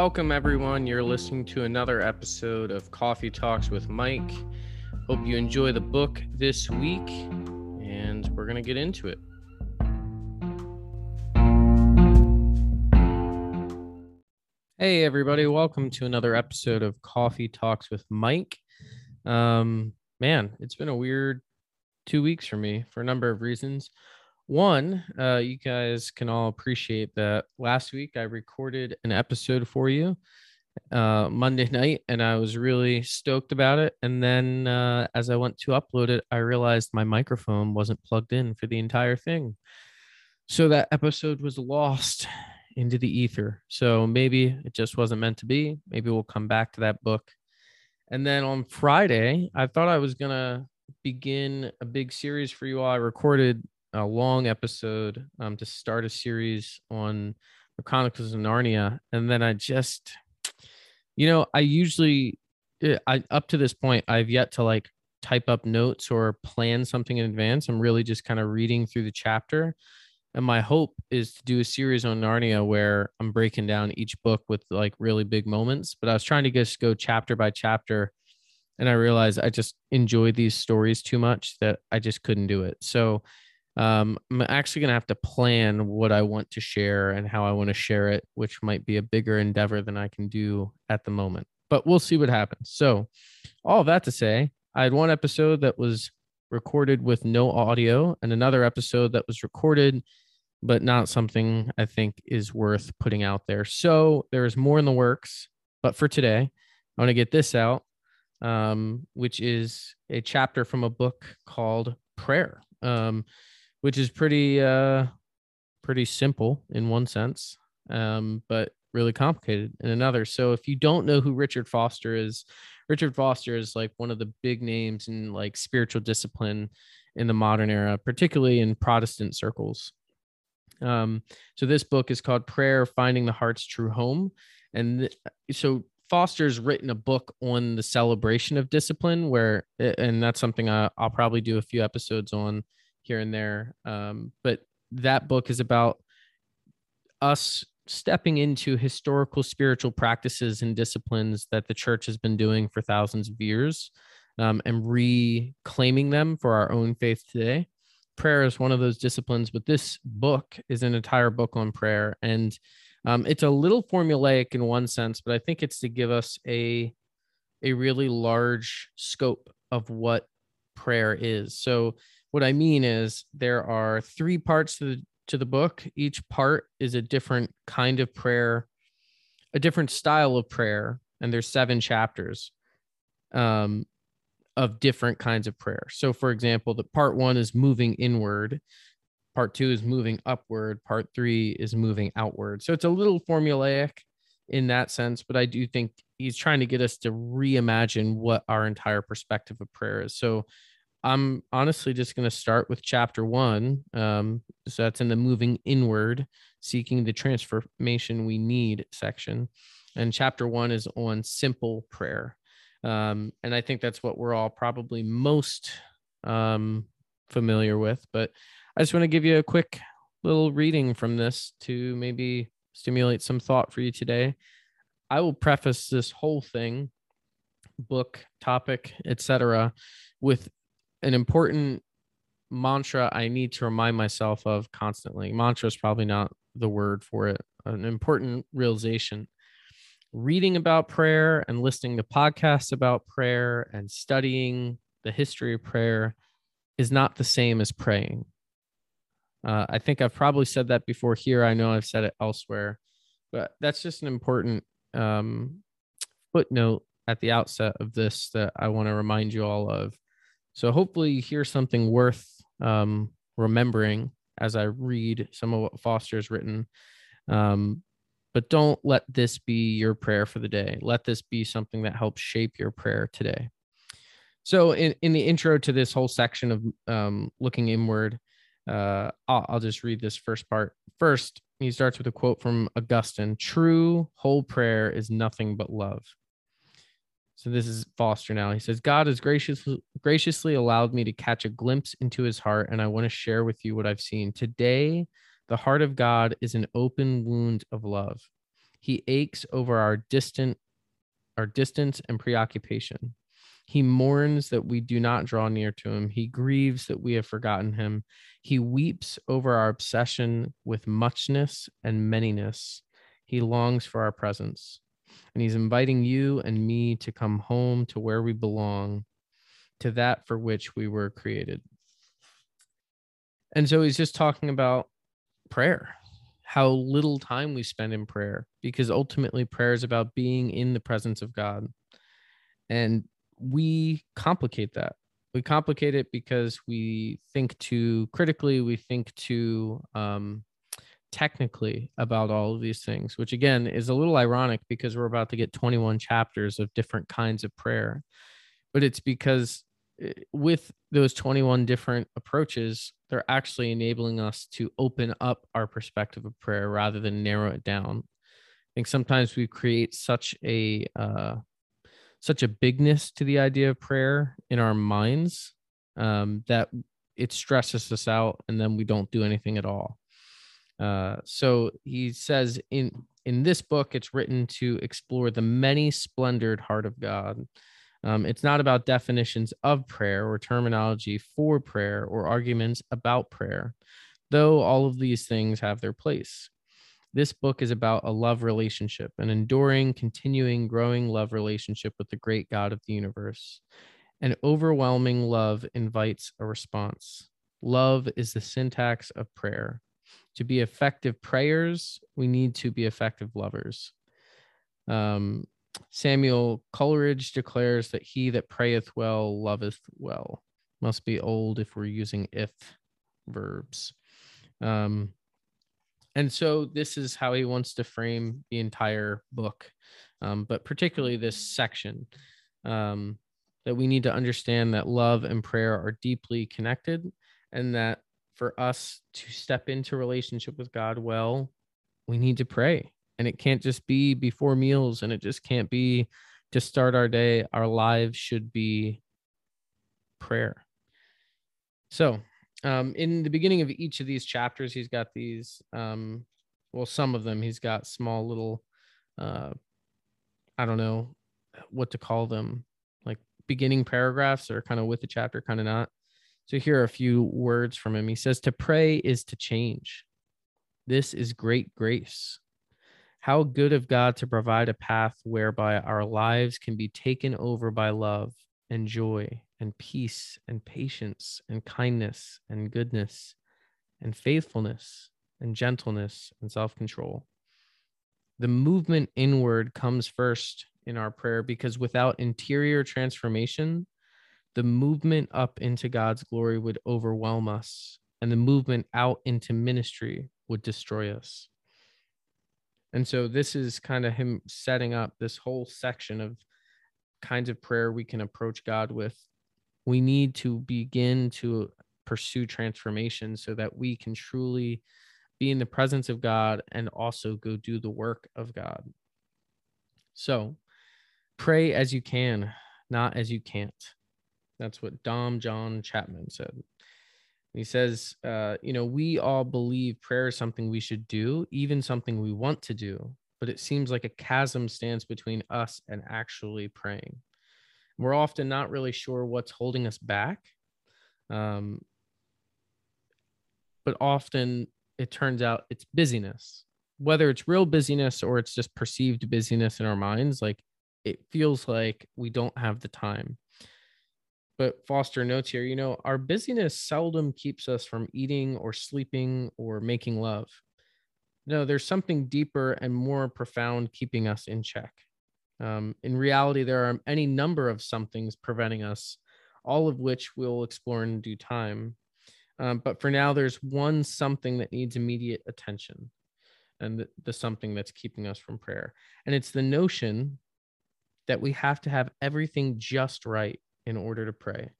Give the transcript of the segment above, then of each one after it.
Welcome, everyone. You're listening to another episode of Coffee Talks with Mike. Hope you enjoy the book this week, and we're going to get into it. Hey, everybody. Welcome to another episode of Coffee Talks with Mike. Um, man, it's been a weird two weeks for me for a number of reasons. One, uh, you guys can all appreciate that last week I recorded an episode for you uh, Monday night, and I was really stoked about it. And then uh, as I went to upload it, I realized my microphone wasn't plugged in for the entire thing. So that episode was lost into the ether. So maybe it just wasn't meant to be. Maybe we'll come back to that book. And then on Friday, I thought I was going to begin a big series for you all. I recorded a long episode um, to start a series on the Chronicles of Narnia, and then I just, you know, I usually, eh, I up to this point, I've yet to like type up notes or plan something in advance. I'm really just kind of reading through the chapter. And my hope is to do a series on Narnia where I'm breaking down each book with like really big moments. But I was trying to just go chapter by chapter. And I realized I just enjoy these stories too much that I just couldn't do it. So um, I'm actually going to have to plan what I want to share and how I want to share it, which might be a bigger endeavor than I can do at the moment. But we'll see what happens. So, all that to say, I had one episode that was recorded with no audio and another episode that was recorded but not something I think is worth putting out there. So there is more in the works. But for today, I want to get this out, um, which is a chapter from a book called Prayer. Um, which is pretty uh pretty simple in one sense um but really complicated in another. So if you don't know who richard foster is richard foster is like one of the big names in like spiritual discipline in the modern era particularly in protestant circles. Um so this book is called prayer finding the heart's true home. And th- so foster's written a book on the celebration of discipline where and that's something I, i'll probably do a few episodes on here and there. Um, but that book is about us stepping into historical spiritual practices and disciplines that the church has been doing for thousands of years um, and reclaiming them for our own faith today. Prayer is one of those disciplines, but this book is an entire book on prayer. And um, it's a little formulaic in one sense, but I think it's to give us a, a really large scope of what prayer is. So what I mean is there are three parts to the to the book. Each part is a different kind of prayer, a different style of prayer, and there's seven chapters um, of different kinds of prayer. So, for example, the part one is moving inward, part two is moving upward, part three is moving outward. So it's a little formulaic in that sense, but I do think he's trying to get us to reimagine what our entire perspective of prayer is. So I'm honestly just going to start with chapter one. Um, so that's in the moving inward, seeking the transformation we need section. And chapter one is on simple prayer. Um, and I think that's what we're all probably most um, familiar with. But I just want to give you a quick little reading from this to maybe stimulate some thought for you today. I will preface this whole thing, book, topic, etc., with an important mantra I need to remind myself of constantly. Mantra is probably not the word for it, an important realization. Reading about prayer and listening to podcasts about prayer and studying the history of prayer is not the same as praying. Uh, I think I've probably said that before here. I know I've said it elsewhere, but that's just an important um, footnote at the outset of this that I want to remind you all of. So hopefully you hear something worth um, remembering as I read some of what Foster's written. Um, but don't let this be your prayer for the day. Let this be something that helps shape your prayer today. So, in, in the intro to this whole section of um, looking inward, uh, I'll, I'll just read this first part. First, he starts with a quote from Augustine True whole prayer is nothing but love. So this is Foster now. He says, God has graciously graciously allowed me to catch a glimpse into his heart, and I want to share with you what I've seen. Today, the heart of God is an open wound of love. He aches over our distant our distance and preoccupation. He mourns that we do not draw near to him. He grieves that we have forgotten him. He weeps over our obsession with muchness and manyness. He longs for our presence. And he's inviting you and me to come home to where we belong, to that for which we were created. And so he's just talking about prayer, how little time we spend in prayer, because ultimately prayer is about being in the presence of God. And we complicate that. We complicate it because we think too critically, we think too um, technically about all of these things, which again is a little ironic because we're about to get 21 chapters of different kinds of prayer. But it's because eh, with those 21 different approaches, they're actually enabling us to open up our perspective of prayer rather than narrow it down. I think sometimes we create such a uh, such a bigness to the idea of prayer in our minds um, that it stresses us out, and then we don't do anything at all. Uh, so he says in in this book, it's written to explore the many splendored heart of God. Um, it's not about definitions of prayer or terminology for prayer or arguments about prayer, though all of these things have their place. This book is about a love relationship, an enduring, continuing, growing love relationship with the great God of the universe. An overwhelming love invites a response. Love is the syntax of prayer. To be effective prayers, we need to be effective lovers. Um, Samuel Coleridge declares that he that prayeth well loveth well. Must be old if we're using if verbs. Um, and so this is how he wants to frame the entire book, um, but particularly this section um, that we need to understand that love and prayer are deeply connected and that for us to step into relationship with God well, we need to pray. And it can't just be before meals and it just can't be to start our day. Our lives should be prayer. So, um, in the beginning of each of these chapters, he's got these, um, well, some of them, he's got small little, uh, I don't know what to call them, like beginning paragraphs or kind of with the chapter, kind of not. So here are a few words from him. He says, To pray is to change. This is great grace. How good of God to provide a path whereby our lives can be taken over by love and joy and peace and patience and kindness and goodness and faithfulness and gentleness and self control. The movement inward comes first in our prayer because without interior transformation, the movement up into God's glory would overwhelm us, and the movement out into ministry would destroy us. And so, this is kind of him setting up this whole section of kinds of prayer we can approach God with. We need to begin to pursue transformation so that we can truly be in the presence of God and also go do the work of God. So, pray as you can, not as you can't. That's what Dom John Chapman said. He says, uh, you know, we all believe prayer is something we should do, even something we want to do, but it seems like a chasm stands between us and actually praying. We're often not really sure what's holding us back. Um, but often it turns out it's busyness, whether it's real busyness or it's just perceived busyness in our minds. Like it feels like we don't have the time but Foster notes here, you know, our busyness seldom keeps us from eating or sleeping or making love. No, there's something deeper and more profound keeping us in check. Um, in reality, there are any number of somethings preventing us, all of which we'll explore in due time. Um, but for now, there's one something that needs immediate attention, and the, the something that's keeping us from prayer. And it's the notion that we have to have everything just right in order to pray.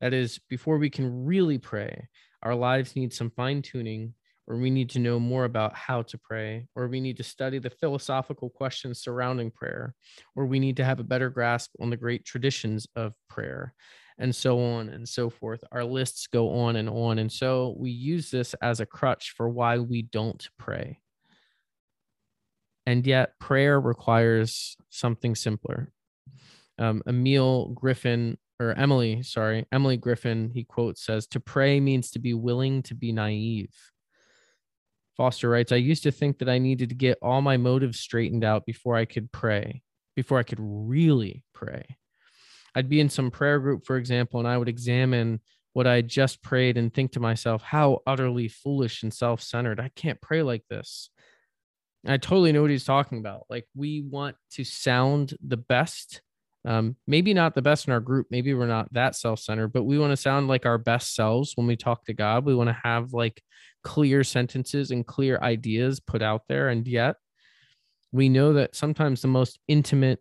That is, before we can really pray, our lives need some fine tuning, or we need to know more about how to pray, or we need to study the philosophical questions surrounding prayer, or we need to have a better grasp on the great traditions of prayer, and so on and so forth. Our lists go on and on. And so we use this as a crutch for why we don't pray. And yet, prayer requires something simpler. Um, Emil Griffin, or Emily, sorry, Emilie Griffin, he quotes says, To pray means to be willing to be naive. Foster writes, I used to think that I needed to get all my motives straightened out before I could pray, before I could really pray. I'd be in some prayer group, for example, and I would examine what I just prayed and think to myself, how utterly foolish and self centered. I can't pray like this. I totally know what he's talking about. Like, we want to sound the best. Um, maybe not the best in our group. Maybe we're not that self centered, but we want to sound like our best selves when we talk to God. We want to have like clear sentences and clear ideas put out there. And yet, we know that sometimes the most intimate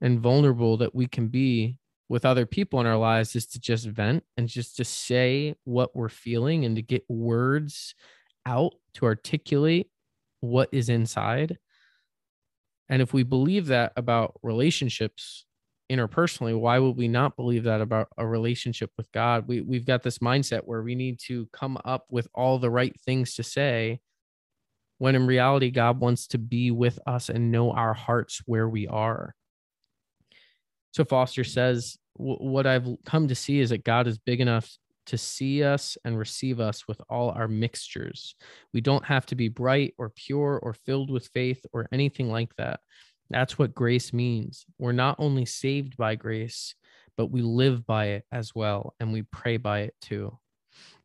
and vulnerable that we can be with other people in our lives is to just vent and just to say what we're feeling and to get words out to articulate what is inside. And if we believe that about relationships interpersonally, why would we not believe that about a relationship with God? We, we've got this mindset where we need to come up with all the right things to say when in reality, God wants to be with us and know our hearts where we are. So Foster says, What I've come to see is that God is big enough to see us and receive us with all our mixtures. We don't have to be bright or pure or filled with faith or anything like that. That's what grace means. We're not only saved by grace, but we live by it as well, and we pray by it too.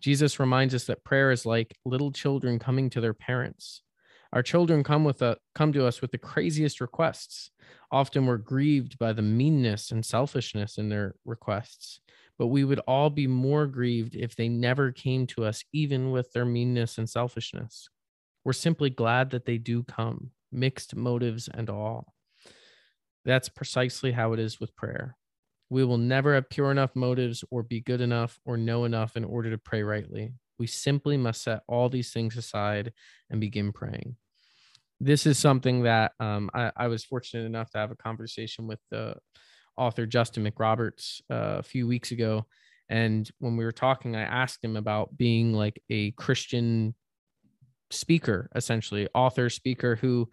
Jesus reminds us that prayer is like little children coming to their parents. Our children come with a come to us with the craziest requests. Often we're grieved by the meanness and selfishness in their requests, but we would all be more grieved if they never came to us, even with their meanness and selfishness. We're simply glad that they do come, mixed motives and all. That's precisely how it is with prayer. We will never have pure enough motives or be good enough or know enough in order to pray rightly. We simply must set all these things aside and begin praying this is something that um, I, I, was fortunate enough to have a conversation with the author Justin McRoberts uh, a few weeks ago. And when we were talking, I asked him about being like a Christian speaker, essentially, author, speaker who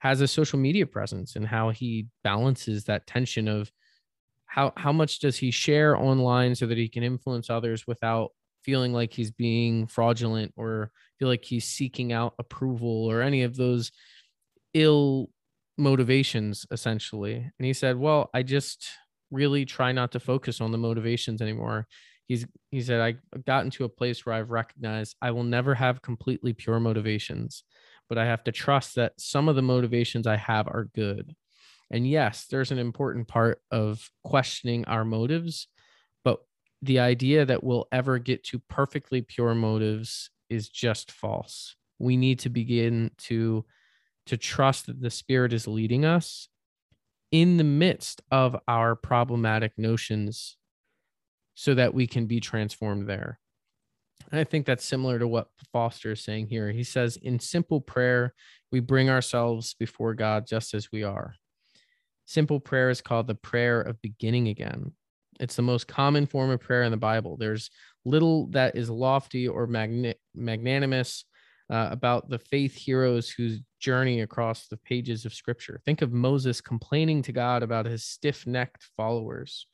has a social media presence and how he balances that tension of how how much does he share online so that he can influence others without feeling like he's being fraudulent or feel like he's seeking out approval or any of those ill motivations essentially. And he said well i just really try not to focus on the motivations anymore he's he said i've gotten to a place where i've recognized i will never have completely pure motivations but i have to trust that some of the motivations i have are good and yes there's an important part of questioning our motives but the idea that we'll ever get to perfectly pure motives is just false. We need to begin to to trust that the spirit is leading us in the midst of our problematic notions so that we can be transformed there. And I think that's similar to what Foster is saying here. He says, in simple prayer, we bring ourselves before God just as we are. Simple prayer is called the prayer of beginning again. It's the most common form of prayer in the Bible. There's little that is lofty or magn- magnanimous uh, about the faith heroes whose journey across the pages of scripture. Think of Moses complaining to God about his stiff necked followers.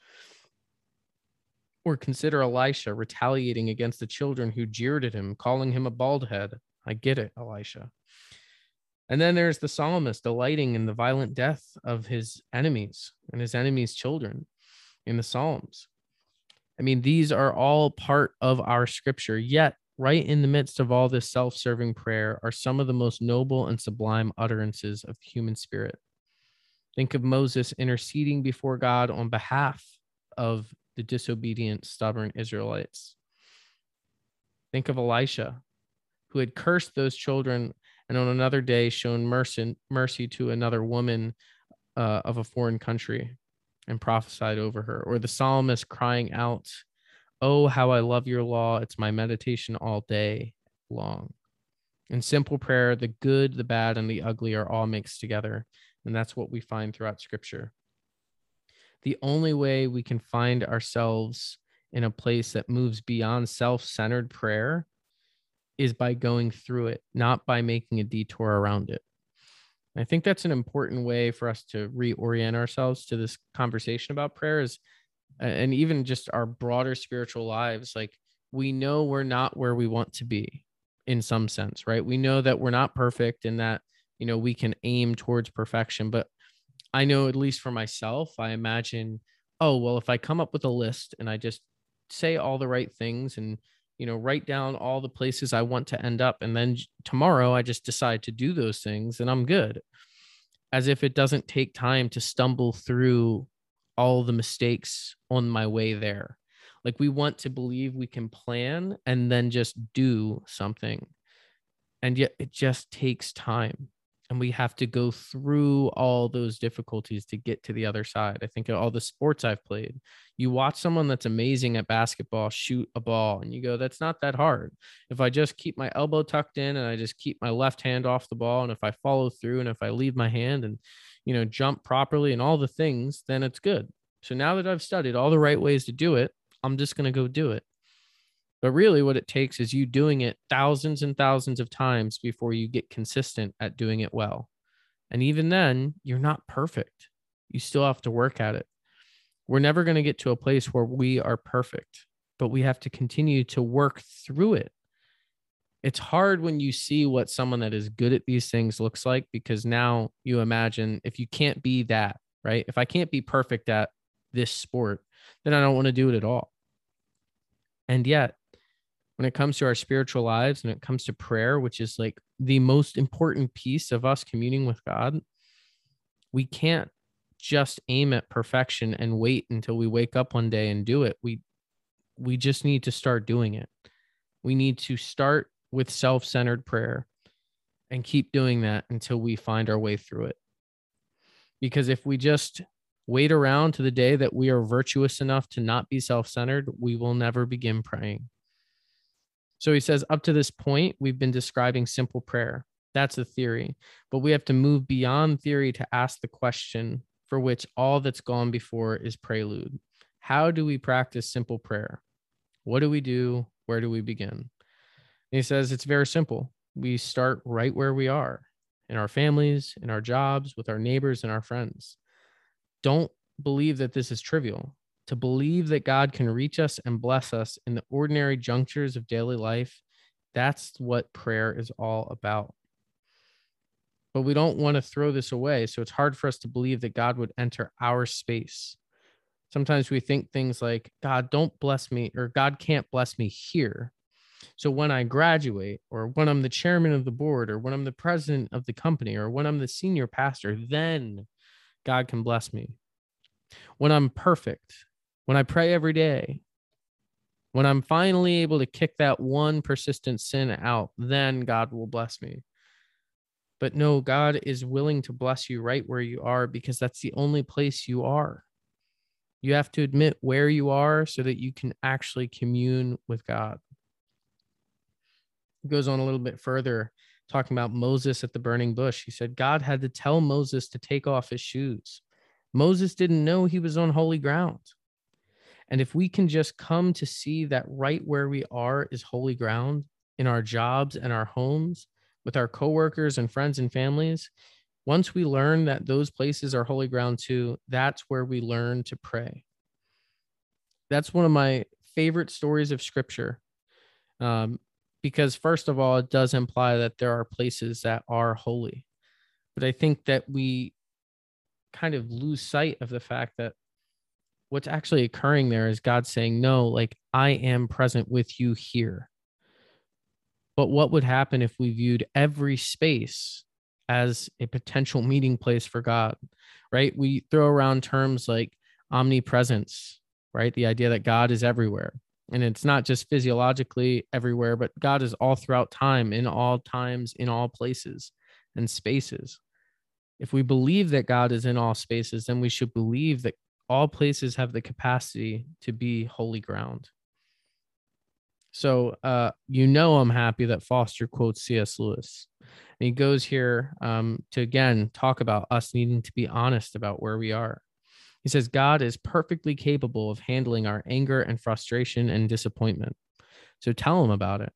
Or consider Elisha retaliating against the children who jeered at him, calling him a bald head. I get it, Elisha. And then there's the psalmist delighting in the violent death of his enemies and his enemies' children in the Psalms. I mean, these are all part of our scripture, yet, right in the midst of all this self serving prayer are some of the most noble and sublime utterances of the human spirit. Think of Moses interceding before God on behalf of the disobedient, stubborn Israelites. Think of Elisha, who had cursed those children and on another day shown mercy, mercy to another woman uh, of a foreign country and prophesied over her, or the psalmist crying out, Oh, how I love your law. It's my meditation all day long. In simple prayer, the good, the bad, and the ugly are all mixed together. And that's what we find throughout scripture. The only way we can find ourselves in a place that moves beyond self centered prayer is by going through it, not by making a detour around it. I think that's an important way for us to reorient ourselves to this conversation about prayer is and even just our broader spiritual lives like we know we're not where we want to be in some sense, right? We know that we're not perfect and that you know we can aim towards perfection, but I know at least for myself, I imagine, oh, well, if I come up with a list and I just say all the right things and you know write down all the places I want to end up and then tomorrow I just decide to do those things and I'm good. As if it doesn't take time to stumble through all the mistakes on my way there. Like we want to believe we can plan and then just do something. And yet it just takes time and we have to go through all those difficulties to get to the other side. I think all the sports I've played, you watch someone that's amazing at basketball shoot a ball and you go, that's not that hard. If I just keep my elbow tucked in and I just keep my left hand off the ball, and if I follow through and if I leave my hand and, you know, jump properly and all the things, then it's good. So now that I've studied all the right ways to do it, I'm just going to go do it. But really, what it takes is you doing it thousands and thousands of times before you get consistent at doing it well. And even then, you're not perfect. You still have to work at it. We're never going to get to a place where we are perfect, but we have to continue to work through it. It's hard when you see what someone that is good at these things looks like because now you imagine if you can't be that, right? If I can't be perfect at this sport, then I don't want to do it at all. And yet, when it comes to our spiritual lives and it comes to prayer, which is like the most important piece of us communing with God, we can't just aim at perfection and wait until we wake up one day and do it. We we just need to start doing it. We need to start with self-centered prayer and keep doing that until we find our way through it. Because if we just wait around to the day that we are virtuous enough to not be self-centered, we will never begin praying. So he says, up to this point, we've been describing simple prayer. That's a theory. But we have to move beyond theory to ask the question for which all that's gone before is prelude. How do we practice simple prayer? What do we do? Where do we begin? And he says, it's very simple. We start right where we are in our families, in our jobs, with our neighbors, and our friends. Don't believe that this is trivial to believe that God can reach us and bless us in the ordinary junctures of daily life, that's what prayer is all about. But we don't want to throw this away. So it's hard for us to believe that God would enter our space. Sometimes we think things like, God, don't bless me, or God can't bless me here. So when I graduate, or when I'm the chairman of the board, or when I'm the president of the company, or when I'm the senior pastor, then God can bless me. When I'm perfect, when I pray every day, when I'm finally able to kick that one persistent sin out, then God will bless me. But no, God is willing to bless you right where you are because that's the only place you are. You have to admit where you are so that you can actually commune with God. He goes on a little bit further, talking about Moses at the burning bush. He said, God had to tell Moses to take off his shoes. Moses didn't know he was on holy ground. And if we can just come to see that right where we are is holy ground in our jobs and our homes, with our coworkers and friends and families, once we learn that those places are holy ground too, that's where we learn to pray. That's one of my favorite stories of scripture. Um, because, first of all, it does imply that there are places that are holy. But I think that we kind of lose sight of the fact that what's actually occurring there is God saying, No, like I am present with you here. But what would happen if we viewed every space as a potential meeting place for God, right? We throw around terms like omnipresence, right? The idea that God is everywhere. And it's not just physiologically everywhere, but God is all throughout time, in all times, in all places and spaces. If we believe that God is in all spaces, then we should believe that all places have the capacity to be holy ground. So, uh, you know, I'm happy that Foster quotes C.S. Lewis. And he goes here um, to again talk about us needing to be honest about where we are. He says, God is perfectly capable of handling our anger and frustration and disappointment. So tell him about it.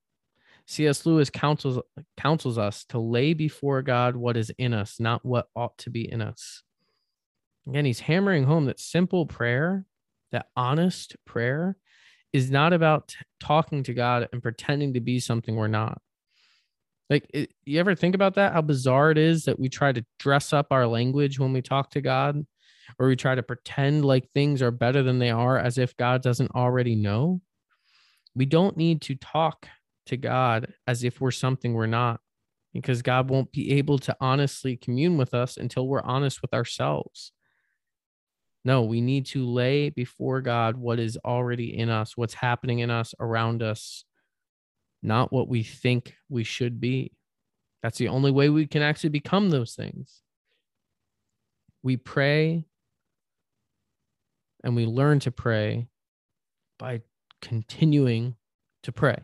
C.S. Lewis counsels counsels us to lay before God what is in us, not what ought to be in us. Again, he's hammering home that simple prayer, that honest prayer, is not about talking to God and pretending to be something we're not. Like, it, you ever think about that? How bizarre it is that we try to dress up our language when we talk to God, or we try to pretend like things are better than they are as if God doesn't already know. We don't need to talk to God as if we're something we're not, because God won't be able to honestly commune with us until we're honest with ourselves. No, we need to lay before God what is already in us, what's happening in us around us, not what we think we should be. That's the only way we can actually become those things. We pray and we learn to pray by continuing to pray.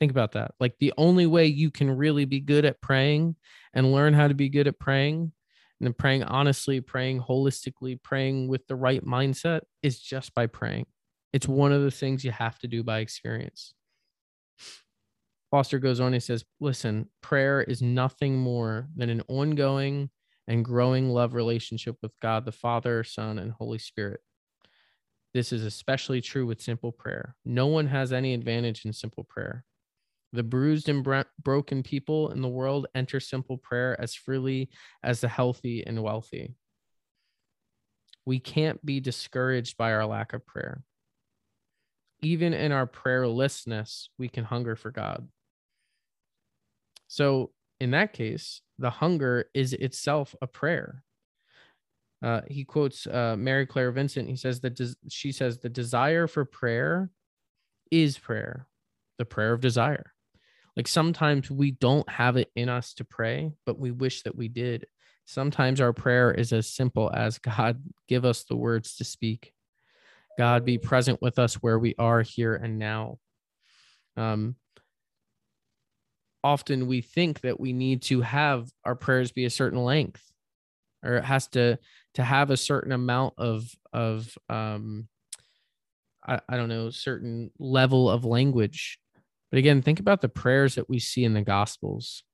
Think about that. Like the only way you can really be good at praying and learn how to be good at praying and then praying honestly, praying holistically, praying with the right mindset is just by praying. It's one of the things you have to do by experience. Foster goes on, and says, Listen, prayer is nothing more than an ongoing and growing love relationship with God the Father, Son, and Holy Spirit. This is especially true with simple prayer. No one has any advantage in simple prayer. The bruised and broken people in the world enter simple prayer as freely as the healthy and wealthy. We can't be discouraged by our lack of prayer. Even in our prayerlessness, we can hunger for God. So, in that case, the hunger is itself a prayer. Uh, he quotes uh, Mary Clare Vincent. He says that des- she says the desire for prayer is prayer, the prayer of desire. Like sometimes we don't have it in us to pray, but we wish that we did. Sometimes our prayer is as simple as God, give us the words to speak. God, be present with us where we are here and now. Um, often we think that we need to have our prayers be a certain length or it has to to have a certain amount of of um I, I don't know certain level of language but again, think about the prayers that we see in the Gospels.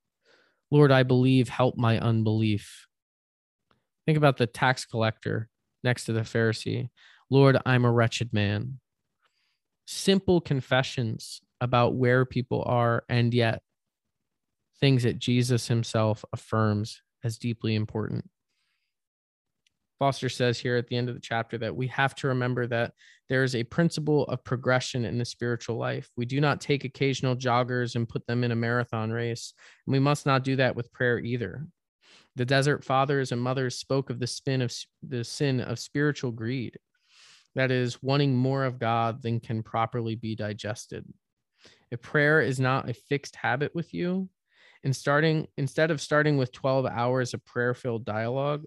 Lord, I believe, help my unbelief. Think about the tax collector next to the Pharisee. Lord, I'm a wretched man. Simple confessions about where people are, and yet things that Jesus himself affirms as deeply important. Foster says here at the end of the chapter that we have to remember that there is a principle of progression in the spiritual life. We do not take occasional joggers and put them in a marathon race. And we must not do that with prayer either. The desert fathers and mothers spoke of the spin of the sin of spiritual greed. That is wanting more of God than can properly be digested. If prayer is not a fixed habit with you, in starting instead of starting with 12 hours of prayer-filled dialogue,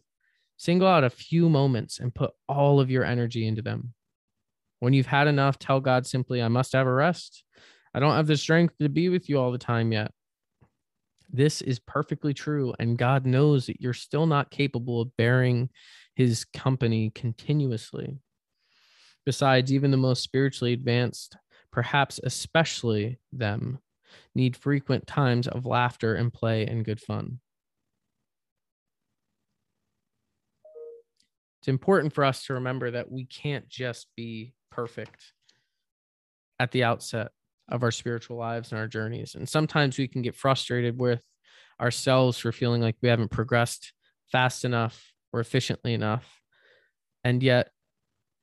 Single out a few moments and put all of your energy into them. When you've had enough, tell God simply, I must have a rest. I don't have the strength to be with you all the time yet. This is perfectly true. And God knows that you're still not capable of bearing his company continuously. Besides, even the most spiritually advanced, perhaps especially them, need frequent times of laughter and play and good fun. It's important for us to remember that we can't just be perfect at the outset of our spiritual lives and our journeys. And sometimes we can get frustrated with ourselves for feeling like we haven't progressed fast enough or efficiently enough. And yet,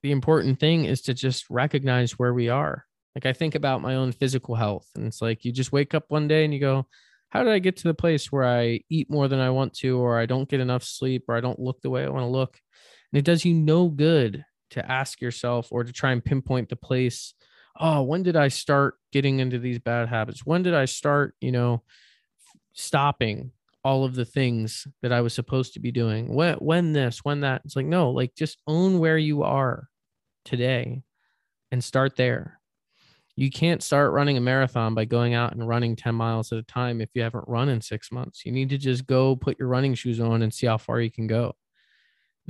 the important thing is to just recognize where we are. Like, I think about my own physical health, and it's like you just wake up one day and you go, How did I get to the place where I eat more than I want to, or I don't get enough sleep, or I don't look the way I want to look? And it does you no good to ask yourself or to try and pinpoint the place. Oh, when did I start getting into these bad habits? When did I start, you know, stopping all of the things that I was supposed to be doing? When when this, when that? It's like no, like just own where you are today and start there. You can't start running a marathon by going out and running 10 miles at a time if you haven't run in 6 months. You need to just go put your running shoes on and see how far you can go.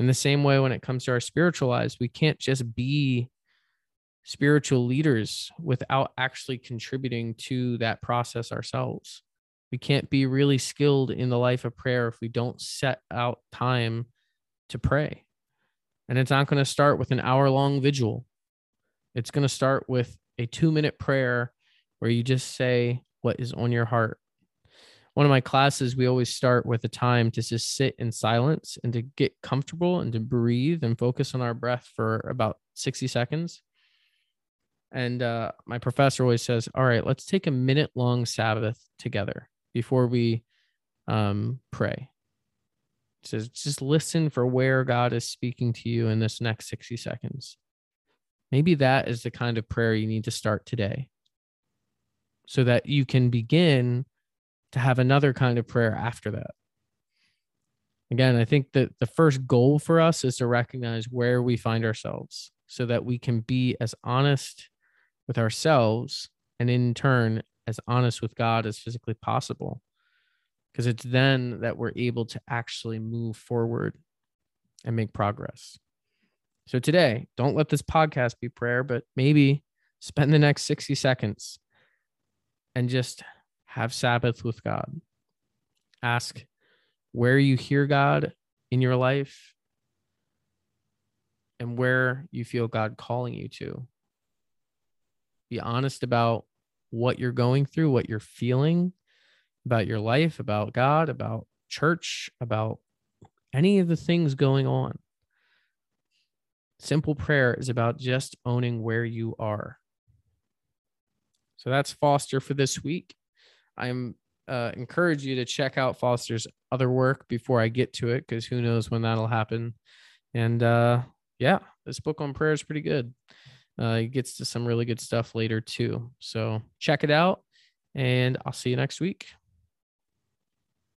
In the same way, when it comes to our spiritual lives, we can't just be spiritual leaders without actually contributing to that process ourselves. We can't be really skilled in the life of prayer if we don't set out time to pray. And it's not going to start with an hour long vigil. It's going to start with a two minute prayer where you just say what is on your heart. One of my classes, we always start with a time to just sit in silence and to get comfortable and to breathe and focus on our breath for about 60 seconds. And uh, my professor always says, All right, let's take a minute long Sabbath together before we um, pray. Says, just listen for where God is speaking to you in this next 60 seconds. Maybe that is the kind of prayer you need to start today so that you can begin to have another kind of prayer after that. Again, I think that the first goal for us is to recognize where we find ourselves so that we can be as honest with ourselves and in turn as honest with God as physically possible. Because it's then that we're able to actually move forward and make progress. So today, don't let this podcast be prayer, but maybe spend the next 60 seconds and just have Sabbath with God. Ask where you hear God in your life and where you feel God calling you to. Be honest about what you're going through, what you're feeling about your life, about God, about church, about any of the things going on. Simple prayer is about just owning where you are. So that's Foster for this week. I'm uh, encourage you to check out Foster's other work before I get to it because who knows when that'll happen. And uh, yeah, this book on prayer is pretty good. Uh, he gets to some really good stuff later too. So check it out, and I'll see you next week.